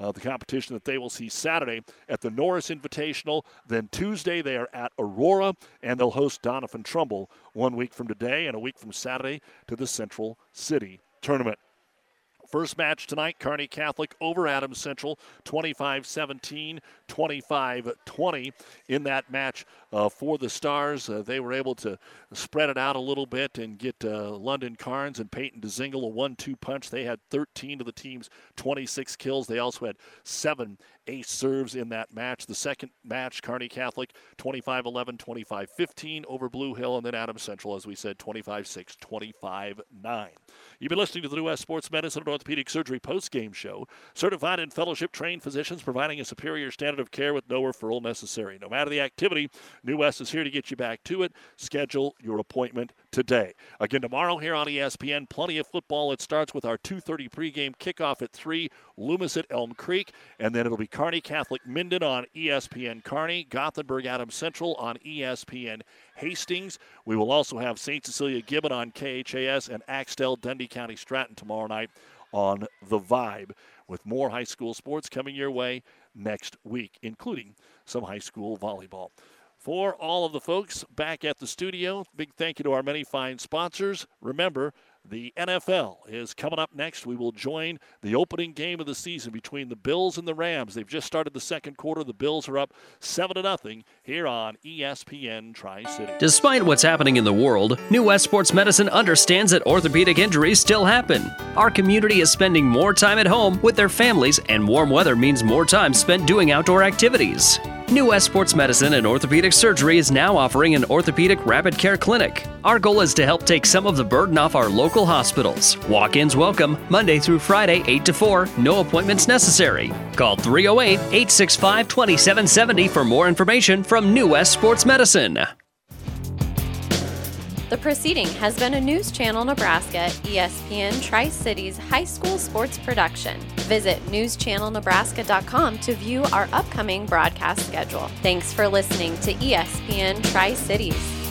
uh, the competition that they will see Saturday at the Norris Invitational. Then Tuesday they are at Aurora and they'll host Doniphan Trumbull one week from today and a week from Saturday to the Central City Tournament. First match tonight, Kearney Catholic over Adams Central, 25 17, 25 20 in that match uh, for the Stars. Uh, they were able to spread it out a little bit and get uh, London Carnes and Peyton DeZingle a 1 2 punch. They had 13 of the team's 26 kills. They also had seven ace serves in that match. The second match, Kearney Catholic 25 11, 25 15 over Blue Hill, and then Adams Central, as we said, 25 6, 25 9. You've been listening to the New West Sports Medicine and Orthopedic Surgery post-game show. Certified and fellowship trained physicians providing a superior standard of care with no referral necessary. No matter the activity, New West is here to get you back to it. Schedule your appointment today. Again, tomorrow here on ESPN, plenty of football. It starts with our 2.30 pregame kickoff at 3, Loomis at Elm Creek, and then it'll be Kearney Catholic Minden on ESPN Kearney, Gothenburg Adams Central on ESPN Hastings. We will also have St. Cecilia Gibbon on KHAS and Axtell Dundy County Stratton tomorrow night on The Vibe, with more high school sports coming your way next week, including some high school volleyball. For all of the folks back at the studio, big thank you to our many fine sponsors. Remember, the NFL is coming up next. We will join the opening game of the season between the Bills and the Rams. They've just started the second quarter. The Bills are up 7 to nothing here on ESPN Tri City. Despite what's happening in the world, New West Sports Medicine understands that orthopedic injuries still happen. Our community is spending more time at home with their families, and warm weather means more time spent doing outdoor activities. New West Sports Medicine and Orthopedic Surgery is now offering an orthopedic rapid care clinic. Our goal is to help take some of the burden off our local hospitals. Walk ins welcome, Monday through Friday, 8 to 4, no appointments necessary. Call 308 865 2770 for more information from New West Sports Medicine. The proceeding has been a News Channel Nebraska ESPN Tri Cities high school sports production. Visit newschannelnebraska.com to view our upcoming broadcast schedule. Thanks for listening to ESPN Tri Cities.